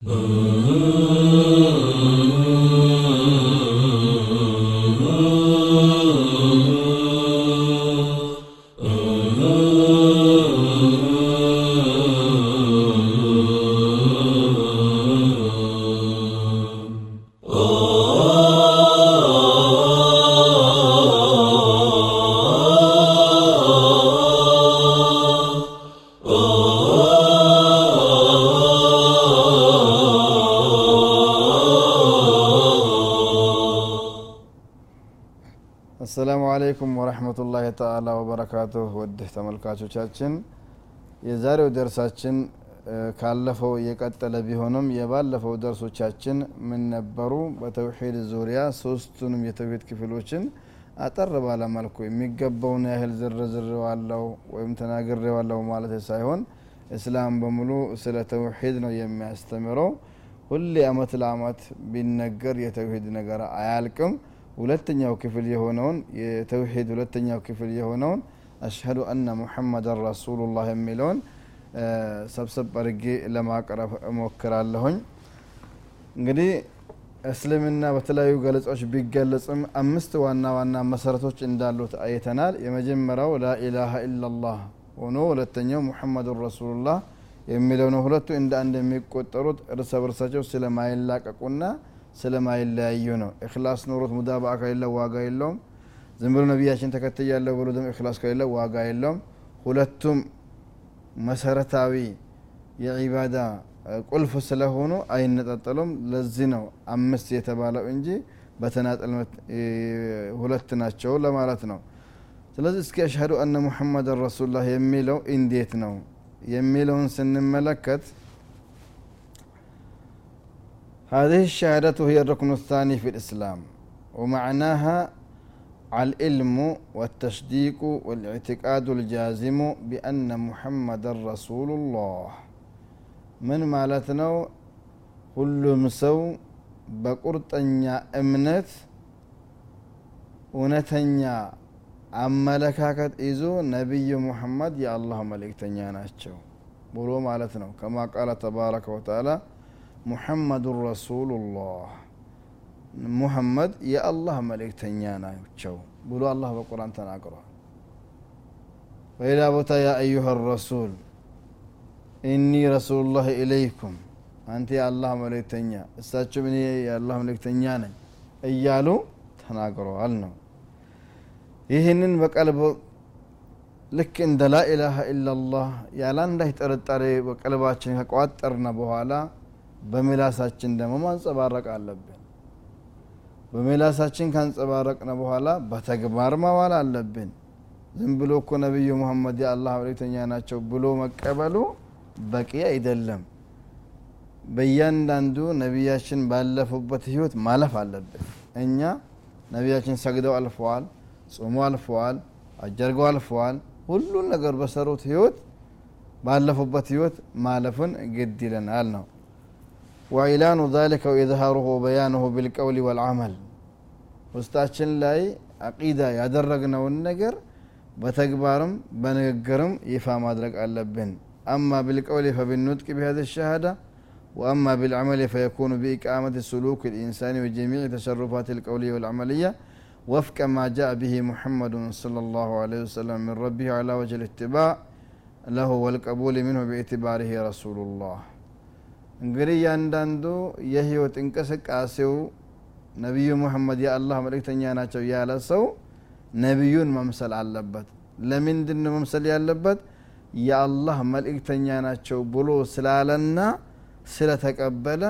嗯。አሰላሙ አለይኩም ወረህመቱላሂ ተአላ ወበረካቱሁ ውድ ተመልካቾቻችን የዛሬው ደርሳችን ካለፈው የቀጠለ ቢሆንም የባለፈው ደርሶቻችን ምን ነበሩ? በተውሂድ ዙሪያ ሶስቱንም የተውሂድ ክፍሎችን አጠር ባለ መልኩ የሚገባውን ያህል ዝርዝሬዋለሁ ወይም ተናግሬዋለሁ ማለት ሳይሆን እስላም በሙሉ ስለ ተውሂድ ነው የሚያስተምረው። ሁሌ አመት ለአመት ቢነገር የተውሂድ ነገር አያልቅም ሁለተኛው ክፍል የሆነውን የተውሂድ ሁለተኛው ክፍል የሆነውን አሽሀዱ አነ ሙሐመድን ረሱሉላህ የሚለውን ሰብሰብ አድርጌ ለማቅረብ እሞክራለሁኝ። እንግዲህ እስልምና በተለያዩ ገለጻዎች ቢገለጽም አምስት ዋና ዋና መሰረቶች እንዳሉት አይተናል። የመጀመሪያው ላኢላሃ ኢላላህ ሆኖ ሁለተኛው ሙሐመዱን ረሱሉላህ የሚለው ነው። ሁለቱ እንደ አንድ የሚቆጠሩት እርስ በርሳቸው ስለማይላቀቁና ስለማይለያዩ ነው። እክላስ ኖሮት ሙዳባአ ከሌለ ዋጋ የለውም። ዝም ብሎ ነቢያችን ተከትያለሁ ብሎ ደግሞ እክላስ ከሌለ ዋጋ የለውም። ሁለቱም መሰረታዊ የዒባዳ ቁልፍ ስለሆኑ አይነጣጠሉም። ለዚህ ነው አምስት የተባለው እንጂ በተናጠል ሁለት ናቸው ለማለት ነው። ስለዚህ እስኪ አሽሀዱ አነ ሙሐመድን ረሱሉላህ የሚለው እንዴት ነው? የሚለውን ስንመለከት هذه الشهادة هي الركن الثاني في الإسلام ومعناها العلم والتصديق والاعتقاد الجازم بأن محمد رسول الله من مالتنا كل مسو በቁርጠኛ እምነት እውነተኛ አመለካከት ይዞ ነቢዩ ሙሐመድ የአላህ መልእክተኛ ናቸው ብሎ ማለት ነው ከማ ቃለ ተባረከ ወተዓላ ሙሐመዱን ረሱሉላህ ሙሐመድ የአላህ መልእክተኛ ናቸው ብሎ አላህ በቁርአን ተናግሯል በሌላ ቦታ ያ አዩሃ ረሱል ኢኒ ረሱሉላህ ኢለይኩም አንተ የአላህ መልእክተኛ እሳቸውም እኔ የአላህ መልእክተኛ ነኝ እያሉ ተናግረዋል ነው ይህንን በቀልብ ልክ እንደ ላኢላሃ ኢላላህ ያለ አንዳች ጥርጣሬ በቀልባችን ከቋጠርነ በኋላ በምላሳችን ደግሞ ማንጸባረቅ አለብን። በምላሳችን ካንጸባረቅነ በኋላ በተግባር ማዋል አለብን። ዝም ብሎ እኮ ነቢዩ ሙሐመድ የአላህ መልእክተኛ ናቸው ብሎ መቀበሉ በቂ አይደለም። በእያንዳንዱ ነቢያችን ባለፉበት ህይወት ማለፍ አለብን። እኛ ነቢያችን ሰግደው አልፈዋል ጾሞ አልፈዋል አጀርገው አልፈዋል ሁሉን ነገር በሰሩት ህይወት ባለፉበት ህይወት ማለፍን ግድ ይለናል ነው ወኢላኑ ذلك وإظهاره وبيانه بالقول والعمل ውስጣችን ላይ አቂዳ ያደረግነውን ነገር በተግባርም በንግግርም ይፋ ማድረግ አለብን አማ بالقول فبالنطق بهذه الشهادة وأما بالعمل فيكون بإقامة سلوك الإنسان وجميع تصرفات القولية والعملية وفق ما جاء به محمد صلى الله عليه وسلم من ربه على وجه الاتباع له والقبول منه باعتباره رسول الله እንግዲህ እያንዳንዱ የህይወት እንቅስቃሴው ነቢዩ ሙሐመድ የአላህ መልእክተኛ ናቸው ያለ ሰው ነቢዩን መምሰል አለበት። ለምንድን መምሰል ያለበት? የአላህ መልእክተኛ ናቸው ብሎ ስላለና ስለተቀበለ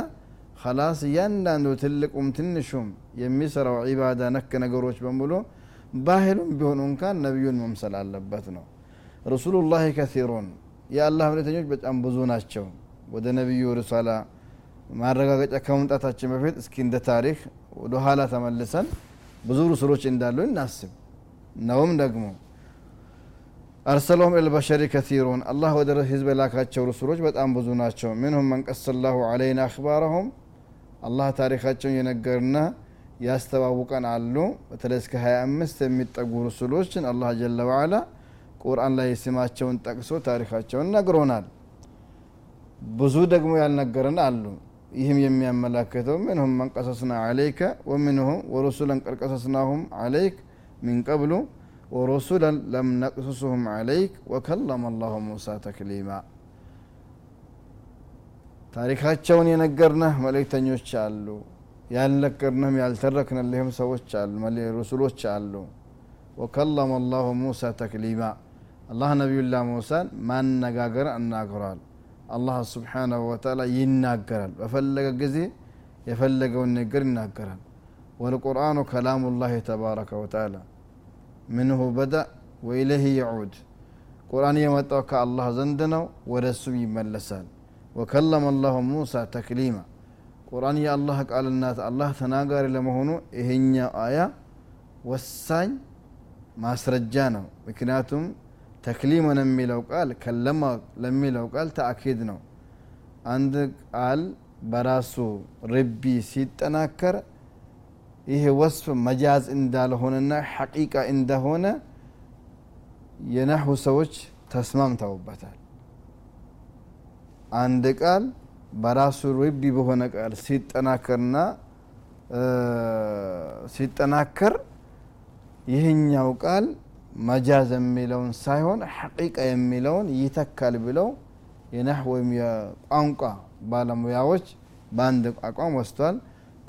ከላስ እያንዳንዱ ትልቁም ትንሹም የሚሰራው ዒባዳ ነክ ነገሮች በሙሉ ባህሉም ቢሆኑ እንኳን ነቢዩን መምሰል አለበት ነው። ረሱሉላህ ከሲሩን የአላህ መልእክተኞች በጣም ብዙ ናቸው ወደ ነቢዩ ርሳላ ማረጋገጫ ከመምጣታችን በፊት እስኪ እንደ ታሪክ ወደ ኋላ ተመልሰን ብዙ ሩሱሎች እንዳሉ እናስብ። ነውም ደግሞ አርሰለሁም ኢልበሸሪ ከሲሩን አላህ ወደ ህዝብ የላካቸው ሩሱሎች በጣም ብዙ ናቸው። ምንሁም መንቀስ ላሁ አለይና አክባረሁም አላህ ታሪካቸውን የነገርና ያስተዋውቀን አሉ። በተለይ እስከ 25 የሚጠጉ ሩሱሎችን አላህ ጀለ ዋዓላ ቁርአን ላይ ስማቸውን ጠቅሶ ታሪካቸውን ነግሮናል ብዙ ደግሞ ያልነገረን አሉ። ይህም የሚያመላክተው ምንሁም መን ቀሰስና ዓለይከ ወምንሁም ወሩሱለን ቀድ ቀሰስናሁም ዓለይክ ሚን ቀብሉ ወሩሱለን ለም ነቅሱሱሁም ዓለይክ ወከለመ አላሁ ሙሳ ተክሊማ። ታሪካቸውን የነገርነህ መልእክተኞች አሉ። ያልነገርነህም ያልተረክንልህም ሰዎች አሉ። ሩሱሎች አሉ። ወከለመ አላሁ ሙሳ ተክሊማ። አላህ ነቢዩላህ ሙሳን ማነጋገር አናግሯል አላህ ስብሓናሁ ወተላ ይናገራል በፈለገ ጊዜ የፈለገውን ነገር ይናገራል ወልቁርአኑ ከላሙ ላህ ተባረከ ወተላ ምንሁ በዳእ ወኢለይህ የዑድ ቁርአን የመጣው ከአላህ ዘንድ ነው ወደ እሱም ይመለሳል ወከለመ አላሁ ሙሳ ተክሊማ ቁርአን የአላህ ቃልናት አላህ ተናጋሪ ለመሆኑ ይሄኛው አያ ወሳኝ ማስረጃ ነው ምክንያቱም ተክሊመን የሚለው ቃል ከለማ ለሚለው ቃል ተአኪድ ነው። አንድ ቃል በራሱ ርቢ ሲጠናከር ይሄ ወስፍ መጃዝ እንዳልሆነና ሐቂቃ እንደሆነ የነሑ ሰዎች ተስማምተውበታል። አንድ ቃል በራሱ ርቢ በሆነ ቃል ሲጠናከርና ሲጠናከር ይህኛው ቃል መጃዝ የሚለውን ሳይሆን ሐቂቃ የሚለውን ይተካል ብለው የነህ ወይም የቋንቋ ባለሙያዎች በአንድ አቋም ወስቷል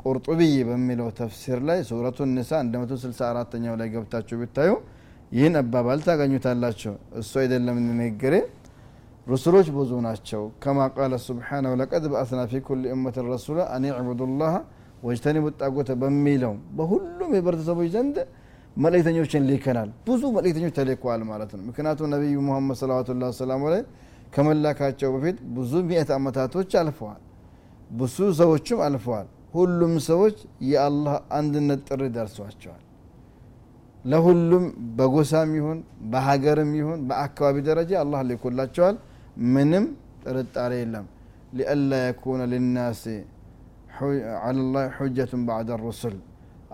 ቁርጡብይ በሚለው ተፍሲር ላይ ሱረቱ ኒሳ 164ኛው ላይ ገብታችሁ ብታዩ ይህን አባባል ታገኙታላቸው እሱ አይደለም ንግግሬ ብዙ ናቸው። ከማ ቃለ ስብሓናሁ ለቀድ በአስና ፊ ኩል እመትን ረሱላ አን ዕቡዱ ላህ ወጅተኒቡ ጣጎተ በሚለው በሁሉም የህብረተሰቦች ዘንድ መልእክተኞችን ልከናል ብዙ መልእክተኞች ተልከዋል ማለት ነው። ምክንያቱም ነቢዩ ሙሐመድ ሰለዋቱላ ሰላሙ ላይ ከመላካቸው በፊት ብዙ ሚእት ዓመታቶች አልፈዋል። ብዙ ሰዎችም አልፈዋል። ሁሉም ሰዎች የአላህ አንድነት ጥሪ ደርሷቸዋል። ለሁሉም በጎሳም ይሁን በሀገርም ይሁን በአካባቢ ደረጃ አላህ ልኮላቸዋል። ምንም ጥርጣሬ የለም። ሊአላ የኩነ ልናስ ላ ሑጀቱን ባዕድ ሩሱል።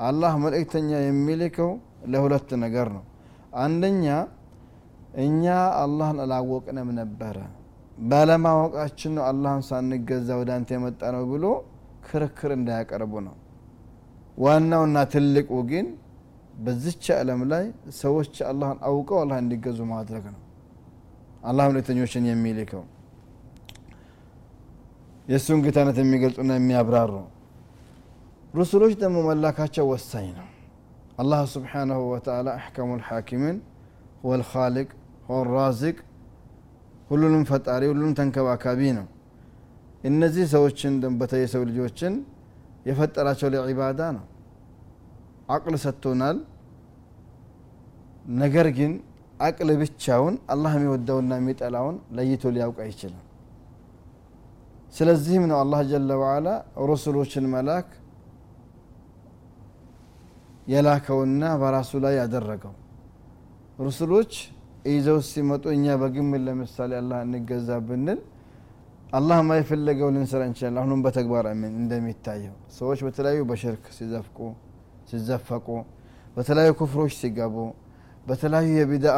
አላህ መልእክተኛ የሚልከው ለሁለት ነገር ነው። አንደኛ እኛ አላህን አላወቅንም ነበረ። ባለማወቃችን ነው አላህን ሳንገዛ ወደ አንተ የመጣ ነው ብሎ ክርክር እንዳያቀርቡ ነው። ዋናውና ትልቁ ግን በዚች ዓለም ላይ ሰዎች አላህን አውቀው አላህ እንዲገዙ ማድረግ ነው። አላህ መልእክተኞችን የሚልከው። የእሱን ጌታነት የሚገልጹና የሚያብራሩ። ሩሱሎች ደግሞ መላካቸው ወሳኝ ነው አላህ ስብሓናሁ ወተላ አሕከሙ ልሓኪሚን ሁወ ልካሊቅ ሁወ ራዚቅ ሁሉንም ፈጣሪ ሁሉንም ተንከባካቢ ነው እነዚህ ሰዎችን በተለይ የሰው ልጆችን የፈጠራቸው ለዒባዳ ነው አቅል ሰጥቶናል ነገር ግን አቅል ብቻውን አላህ የሚወደውና የሚጠላውን ለይቶ ሊያውቅ አይችልም ስለዚህም ነው አላህ ጀለ ወዓላ ሩሱሎችን መላክ የላከውና በራሱ ላይ ያደረገው። ሩሱሎች ይዘው ሲመጡ እኛ በግምል ለምሳሌ አላህ እንገዛ ብንል አላህ ማይፈለገው ልንሰራ እንችላለን። አሁንም በተግባር እንደሚታየው ሰዎች በተለያዩ በሽርክ ሲዘፍቁ ሲዘፈቁ በተለያዩ ክፍሮች ሲገቡ በተለያዩ የቢድአ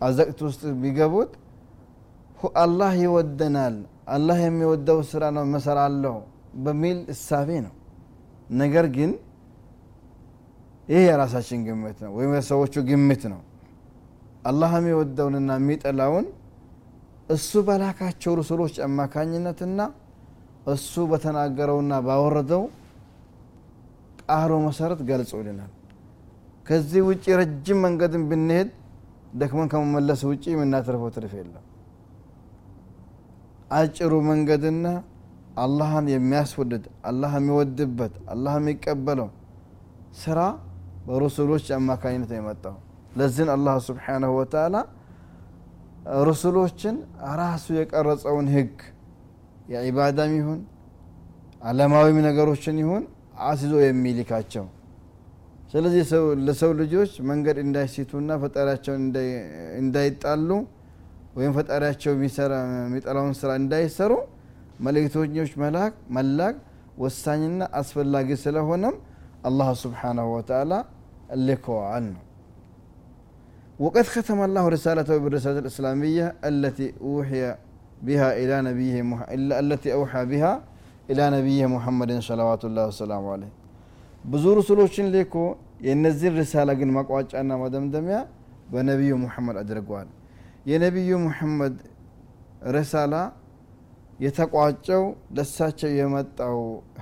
አዘቅት ውስጥ ቢገቡት አላህ ይወደናል አላህ የሚወደው ስራ ነው መሰራለሁ በሚል እሳቤ ነው። ነገር ግን ይህ የራሳችን ግምት ነው ወይም የሰዎቹ ግምት ነው። አላህ የሚወደውንና የሚጠላውን እሱ በላካቸው ሩሱሎች አማካኝነትና እሱ በተናገረውና ባወረደው ቃሉ መሰረት ገልጾልናል። ከዚህ ውጭ ረጅም መንገድን ብንሄድ ደክመን ከመመለስ ውጭ የምናተርፈው ትርፍ የለም። አጭሩ መንገድና አላህን የሚያስወድድ አላህ የሚወድበት አላህ የሚቀበለው ስራ በሩሱሎች አማካኝነት የመጣው። ለዚህን አላህ ስብሓናሁ ወተላ ሩሱሎችን ራሱ የቀረጸውን ህግ የዒባዳም ይሁን አለማዊም ነገሮችን ይሁን አስይዞ የሚልካቸው። ስለዚህ ለሰው ልጆች መንገድ እንዳይሲቱና ፈጣሪያቸውን እንዳይጣሉ ወይም ፈጣሪያቸው የሚጠላውን ስራ እንዳይሰሩ መልእክተኞች መላክ መላክ ወሳኝና አስፈላጊ ስለሆነም አላህ ስብሓናሁ ወተላ ልከዋል ነው وقد ختم الله رسالته بالرسالة الإسلامية التي أوحي بها إلى نبيه مح... التي أوحى بها ኢላ ነቢይህ ሙሐመድን ሰለዋቱላህ ወሰላሙ አለይህ ብዙ ሩሱሎችን ልኮ የእነዚህን ሪሳላ ግን መቋጫና መደምደሚያ በነቢዩ ሙሐመድ አድርገዋል የነቢዩ ሙሐመድ ሪሳላ የተቋጨው ለሳቸው የመጣው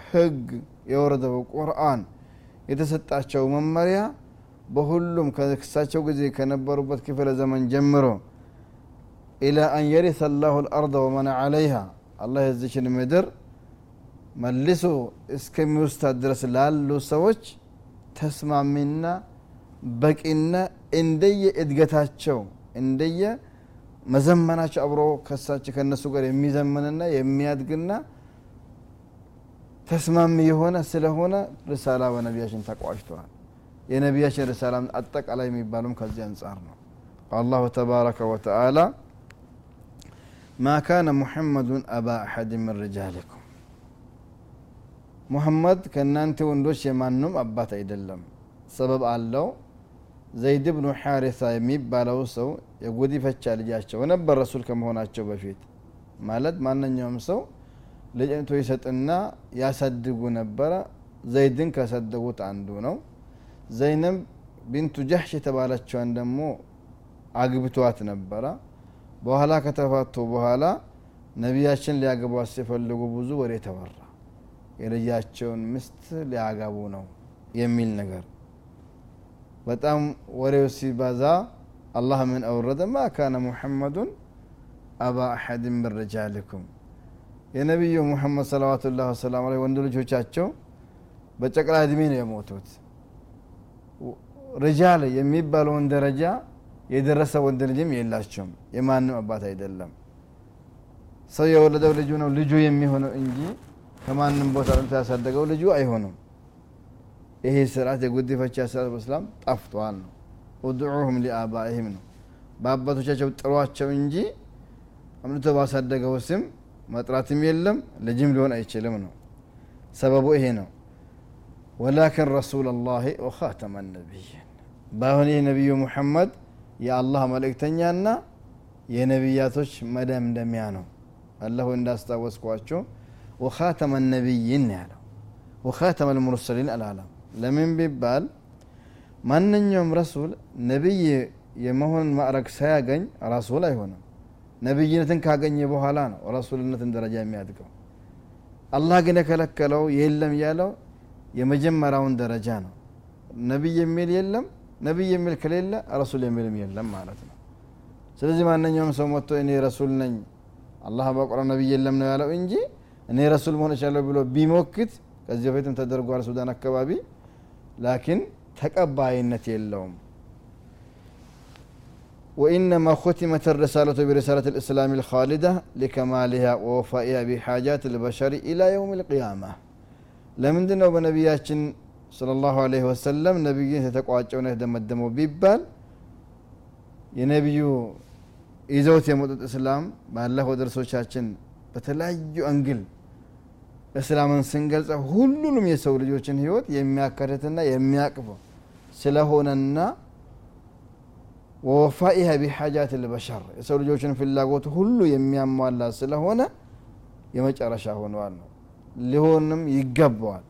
ህግ የወረደው ቁርአን የተሰጣቸው መመሪያ በሁሉም ከእሳቸው ጊዜ ከነበሩበት ክፍለ ዘመን ጀምሮ ኢላ አን የሪሰ አላሁ ልአርض ወመን ዓለይሃ አላህ የዚችን ምድር መልሶ እስከሚወስታት ድረስ ላሉ ሰዎች ተስማሚና በቂና እንደየ እድገታቸው እንደየ መዘመናቸው አብሮ ከሳቸው ከእነሱ ጋር የሚዘምንና የሚያድግና ተስማሚ የሆነ ስለሆነ ርሳላ በነቢያችን ተቋጭተዋል የነቢያችን ርሳላ አጠቃላይ የሚባሉም ከዚህ አንጻር ነው። አላሁ ተባረከ ወተአላ ማ ካነ ሙሐመዱን አባ አሐድ ምን ሪጃሊኩም። ሙሐመድ ከእናንተ ወንዶች የማንም አባት አይደለም። ሰበብ አለው። ዘይድ ብኑ ሓሪሳ የሚባለው ሰው የጉዲፈቻ ልጃቸው ነበር ረሱል ከመሆናቸው በፊት። ማለት ማንኛውም ሰው ልጅነቶ ይሰጥና ያሳድጉ ነበረ። ዘይድን ከሰደጉት አንዱ ነው። ዘይነብ ቢንቱ ጃሕሽ የተባለችዋን ደግሞ አግብቷት ነበረ። በኋላ ከተፋቱ በኋላ ነቢያችን ሊያገቧት ሲፈልጉ ብዙ ወሬ ተወራ። የልጃቸውን ምስት ሊያገቡ ነው የሚል ነገር። በጣም ወሬው ሲበዛ አላህ ምን አውረደ? ማ ካነ ሙሐመዱን አባ አሐድ ምን የነቢዩ ሙሐመድ ሰለዋቱላህ ወሰላሙ ዐለይሂ ወንድ ልጆቻቸው በጨቅላ እድሜ ነው የሞቱት። ሪጃል የሚባለውን ደረጃ የደረሰ ወንድ ልጅም የላቸውም። የማንም አባት አይደለም። ሰው የወለደው ልጁ ነው ልጁ የሚሆነው እንጂ ከማንም ቦታ ያሳደገው ልጁ አይሆንም። ይሄ ስርዓት የጉዲፈቻ ስርዓት በስላም ጠፍቷል ነው። ውድዑሁም ሊአባኢህም ነው። በአባቶቻቸው ጥሯቸው እንጂ አምልቶ ባሳደገው ስም መጥራትም የለም ልጅም ሊሆን አይችልም ነው። ሰበቡ ይሄ ነው። ወላኪን ረሱል ላህ ወኻተመ ነቢይን። ባይሆን ይህ ነቢዩ ሙሐመድ የአላህ መልእክተኛና የነቢያቶች መደምደሚያ ነው። አላሁ እንዳስታወስኳቸው ወኻተመ ነቢይን ያለው። ወኻተመ ልሙርሰሊን አላለም ለምን ቢባል ማንኛውም ረሱል ነቢይ የመሆን ማዕረግ ሳያገኝ ረሱል አይሆንም ነቢይነትን ካገኘ በኋላ ነው ረሱልነትን ደረጃ የሚያድገው። አላህ ግን የከለከለው የለም ያለው የመጀመሪያውን ደረጃ ነው። ነቢይ የሚል የለም ነቢይ የሚል ከሌለ ረሱል የሚልም የለም ማለት ነው። ስለዚህ ማንኛውም ሰው መጥቶ እኔ ረሱል ነኝ አላህ በቁርአን ነቢይ የለም ነው ያለው እንጂ እኔ ረሱል መሆን እችላለሁ ብሎ ቢሞክት ከዚህ በፊትም ተደርጓል ሱዳን አካባቢ ላኪን ተቀባይነት የለውም وإنما ختمت الرسالة برسالة الإسلام الخالدة لكمالها ووفائها بحاجات البشر إلى يوم القيامة لمن دنو بنبياتشن صلى الله عليه وسلم نبيين تتقواجون يتدمدموا بيبال የነቢዩ ይዘውት የመጡት እስላም ባለፈው ደርሶቻችን በተለያዩ አንግል እስላምን ስንገልጸ ሁሉንም የሰው ልጆችን ህይወት የሚያካትትና የሚያቅፈው ስለሆነና ወወፋኢሃ ቢሓጃት ልበሸር የሰው ልጆችን ፍላጎት ሁሉ የሚያሟላ ስለሆነ የመጨረሻ ሆነዋል ነው። ሊሆንም ይገባዋል።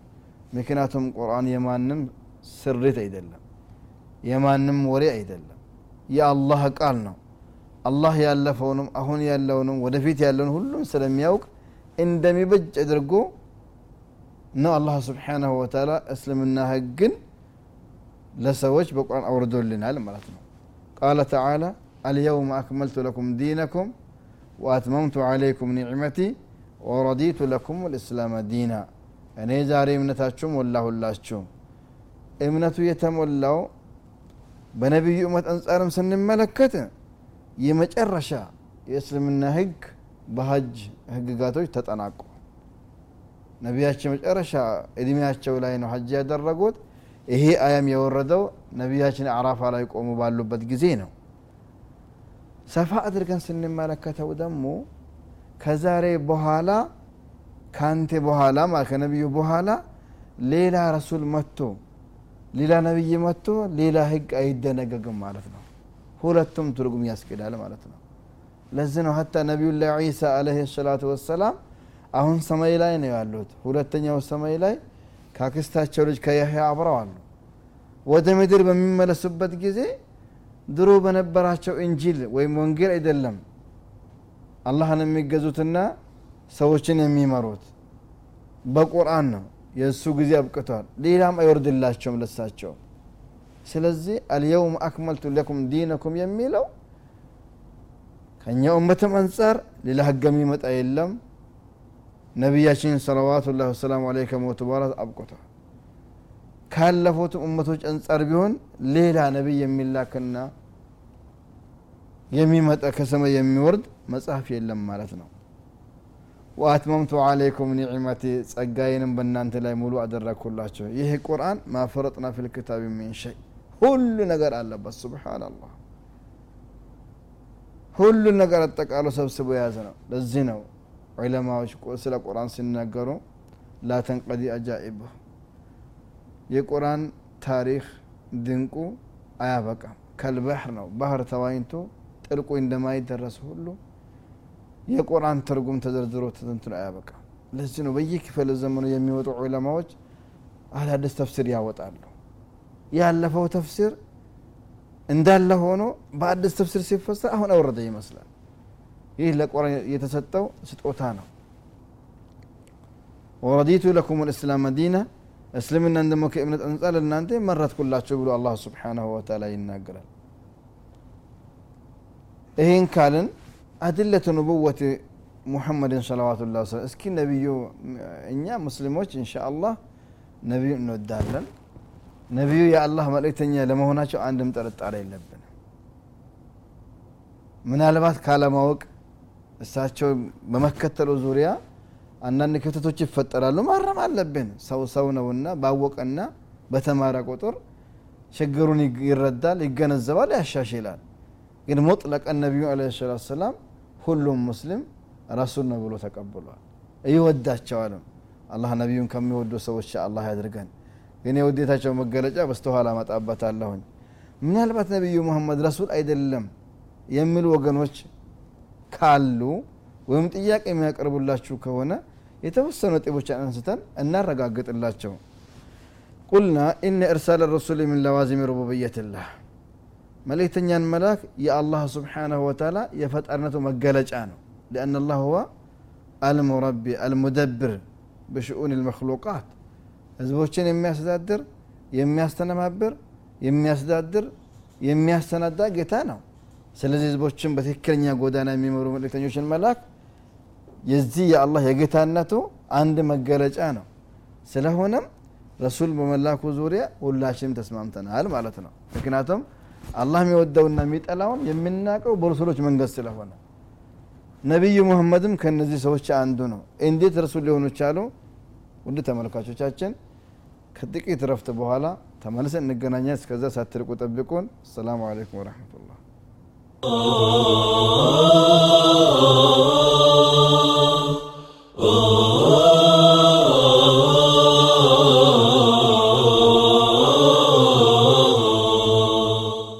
ምክንያቱም ቁርአን የማንም ስሪት አይደለም የማንም ወሬ አይደለም። የአላህ ቃል ነው። አላህ ያለፈውንም አሁን ያለውንም ወደፊት ያለውን ሁሉም ስለሚያውቅ እንደሚበጅ አድርጎ ነው አላህ ስብሓናሁ ወተላ እስልምና ህግን ለሰዎች በቁርአን አውርዶልናል ማለት ነው ቃለ ተዓላ አልየውም አክመልቱ ለኩም ዲነኩም ወአትመምቱ ዓለይኩም ኒዕመቲ ወረዲቱ ለኩም ልእስላም ዲና እኔ ዛሬ እምነታችሁ ሞላሁላችሁ እምነቱ የተሞላው በነቢዩ እመት አንጻርም ስንመለከት የመጨረሻ የእስልምና ህግ በሀጅ ህግጋቶች ተጠናቁ ነቢያቸው መጨረሻ እድሜያቸው ላይ ነው ሀጅ ያደረጉት ይሄ አያም የወረደው ነቢያችን አራፋ ላይ ቆሙ ባሉበት ጊዜ ነው። ሰፋ አድርገን ስንመለከተው ደግሞ ከዛሬ በኋላ ካንቴ በኋላ ከነቢዩ በኋላ ሌላ ረሱል መጥቶ ሌላ ነቢይ መጥቶ ሌላ ህግ አይደነገግም ማለት ነው። ሁለቱም ትርጉም ያስኬዳል ማለት ነው። ለዚህ ነው ሀታ ነቢዩላ ዒሳ አለህ ሰላቱ ወሰላም አሁን ሰማይ ላይ ነው ያሉት። ሁለተኛው ሰማይ ላይ ካክስታቸው ልጅ ከያህያ አብረው አሉ። ወደ ምድር በሚመለሱበት ጊዜ ድሮ በነበራቸው እንጂል ወይም ወንጌል አይደለም አላህን የሚገዙትና ሰዎችን የሚመሩት። በቁርአን ነው። የእሱ ጊዜ አብቅቷል። ሌላም አይወርድላቸውም ለሳቸው። ስለዚህ አልየውም አክመልቱ ለኩም ዲነኩም የሚለው ከእኛ እመትም አንጻር ሌላ ህግ የሚመጣ የለም ነቢያችን ሰለዋቱ ላ ወሰላሙ አለይ ከሞቱ በኋላ አብቅቷል። ካለፉት እመቶች አንጻር ቢሆን ሌላ ነቢይ የሚላክና የሚመጣ ከሰማይ የሚወርድ መጽሐፍ የለም ማለት ነው። ወአትመምቱ አለይኩም ኒዕመቲ ጸጋዬንም በእናንተ ላይ ሙሉ አደረግኩላቸው ይህ ቁርአን ማፈረጥና ፊል ክታብ ሁሉ ነገር አለበት። ስብሓናላህ ሁሉን ነገር አጠቃሎ ሰብስቦ የያዘ ነው። ለዚህ ነው ዑለማዎች ስለ ቁርአን ሲናገሩ ላ ተንቀዲ አጃኢብሁ የቁርአን ታሪክ ድንቁ አያበቃም። ከልባህር ነው። ባህር ተዋኝቶ ጥልቁ እንደማይደረስ ሁሉ የቁርአን ትርጉም ተዘርዝሮ ተተንትኖ አያበቃም። ለዚህ ነው በየክፍለ ዘመኑ የሚወጡ ዑለማዎች አዳዲስ ተፍሲር ያወጣሉ። ያለፈው ተፍሲር እንዳለ ሆኖ በአዲስ ተፍሲር ሲፈሰር አሁን አወረደ ይመስላል ይህ ለቁርአን የተሰጠው ስጦታ ነው። ወረዲቱ ለኩም ልእስላም ዲና እስልምናን ደግሞ ከእምነት አንጻር ለእናንተ መረጥኩላችሁ ብሎ አላህ ስብሓናሁ ወተላ ይናገራል። ይህን ካልን አድለቱ ንቡወት ሙሐመድን ሰለዋቱ ላ ሰለም እስኪ ነቢዩ እኛ ሙስሊሞች እንሻ አላህ ነቢዩ እንወዳለን። ነቢዩ የአላህ መልእክተኛ ለመሆናቸው አንድም ጥርጣሬ የለብንም። ምናልባት ካለማወቅ እሳቸው በመከተሉ ዙሪያ አንዳንድ ክፍተቶች ይፈጠራሉ። ማረም አለብን። ሰው ሰው ነውና ባወቀና በተማረ ቁጥር ችግሩን ይረዳል ይገነዘባል ያሻሽላል። ግን ሙጥለቀን ነቢዩ አለ ሰላት ሰላም ሁሉም ሙስሊም ረሱል ነው ብሎ ተቀብሏል። ይወዳቸዋልም አላህ ነቢዩን ከሚወዱ ሰዎች አላህ ያድርገን። ግን የውዴታቸው መገለጫ በስተኋላ መጣበታለሁኝ ምናልባት ነቢዩ ሙሐመድ ረሱል አይደለም የሚሉ ወገኖች ካሉ ወይም ጥያቄ የሚያቀርቡላችሁ ከሆነ የተወሰኑ ነጥቦችን አንስተን እናረጋግጥላቸው ቁልና ኢነ እርሳል ረሱል ምን ለዋዚም ሩቡብየትላህ መልእክተኛን መላክ የአላህ ስብሓናሁ ወተላ የፈጣሪነቱ መገለጫ ነው لأن الله هو المربي المدبر بشؤون المخلوقات ህዝቦችን የሚያስተዳድር የሚያስተነባብር የሚያስተዳድር የሚያስተናዳ ጌታ ነው ስለዚህ ህዝቦችን በትክክለኛ ጎዳና የሚመሩ መልእክተኞችን መላክ የዚህ የአላህ የጌታነቱ አንድ መገለጫ ነው። ስለሆነም ረሱል በመላኩ ዙሪያ ሁላችንም ተስማምተናል ማለት ነው። ምክንያቱም አላህ የሚወደውና የሚጠላውን የምናውቀው በረሱሎች መንገድ ስለሆነ። ነቢዩ ሙሐመድም ከነዚህ ሰዎች አንዱ ነው። እንዴት ረሱል ሊሆኑ ቻሉ? ውድ ተመልካቾቻችን ከጥቂት ረፍት በኋላ ተመልሰን እንገናኛ እስከዛ ሳትርቁ ጠብቁን። አሰላሙ አለይኩም Oh.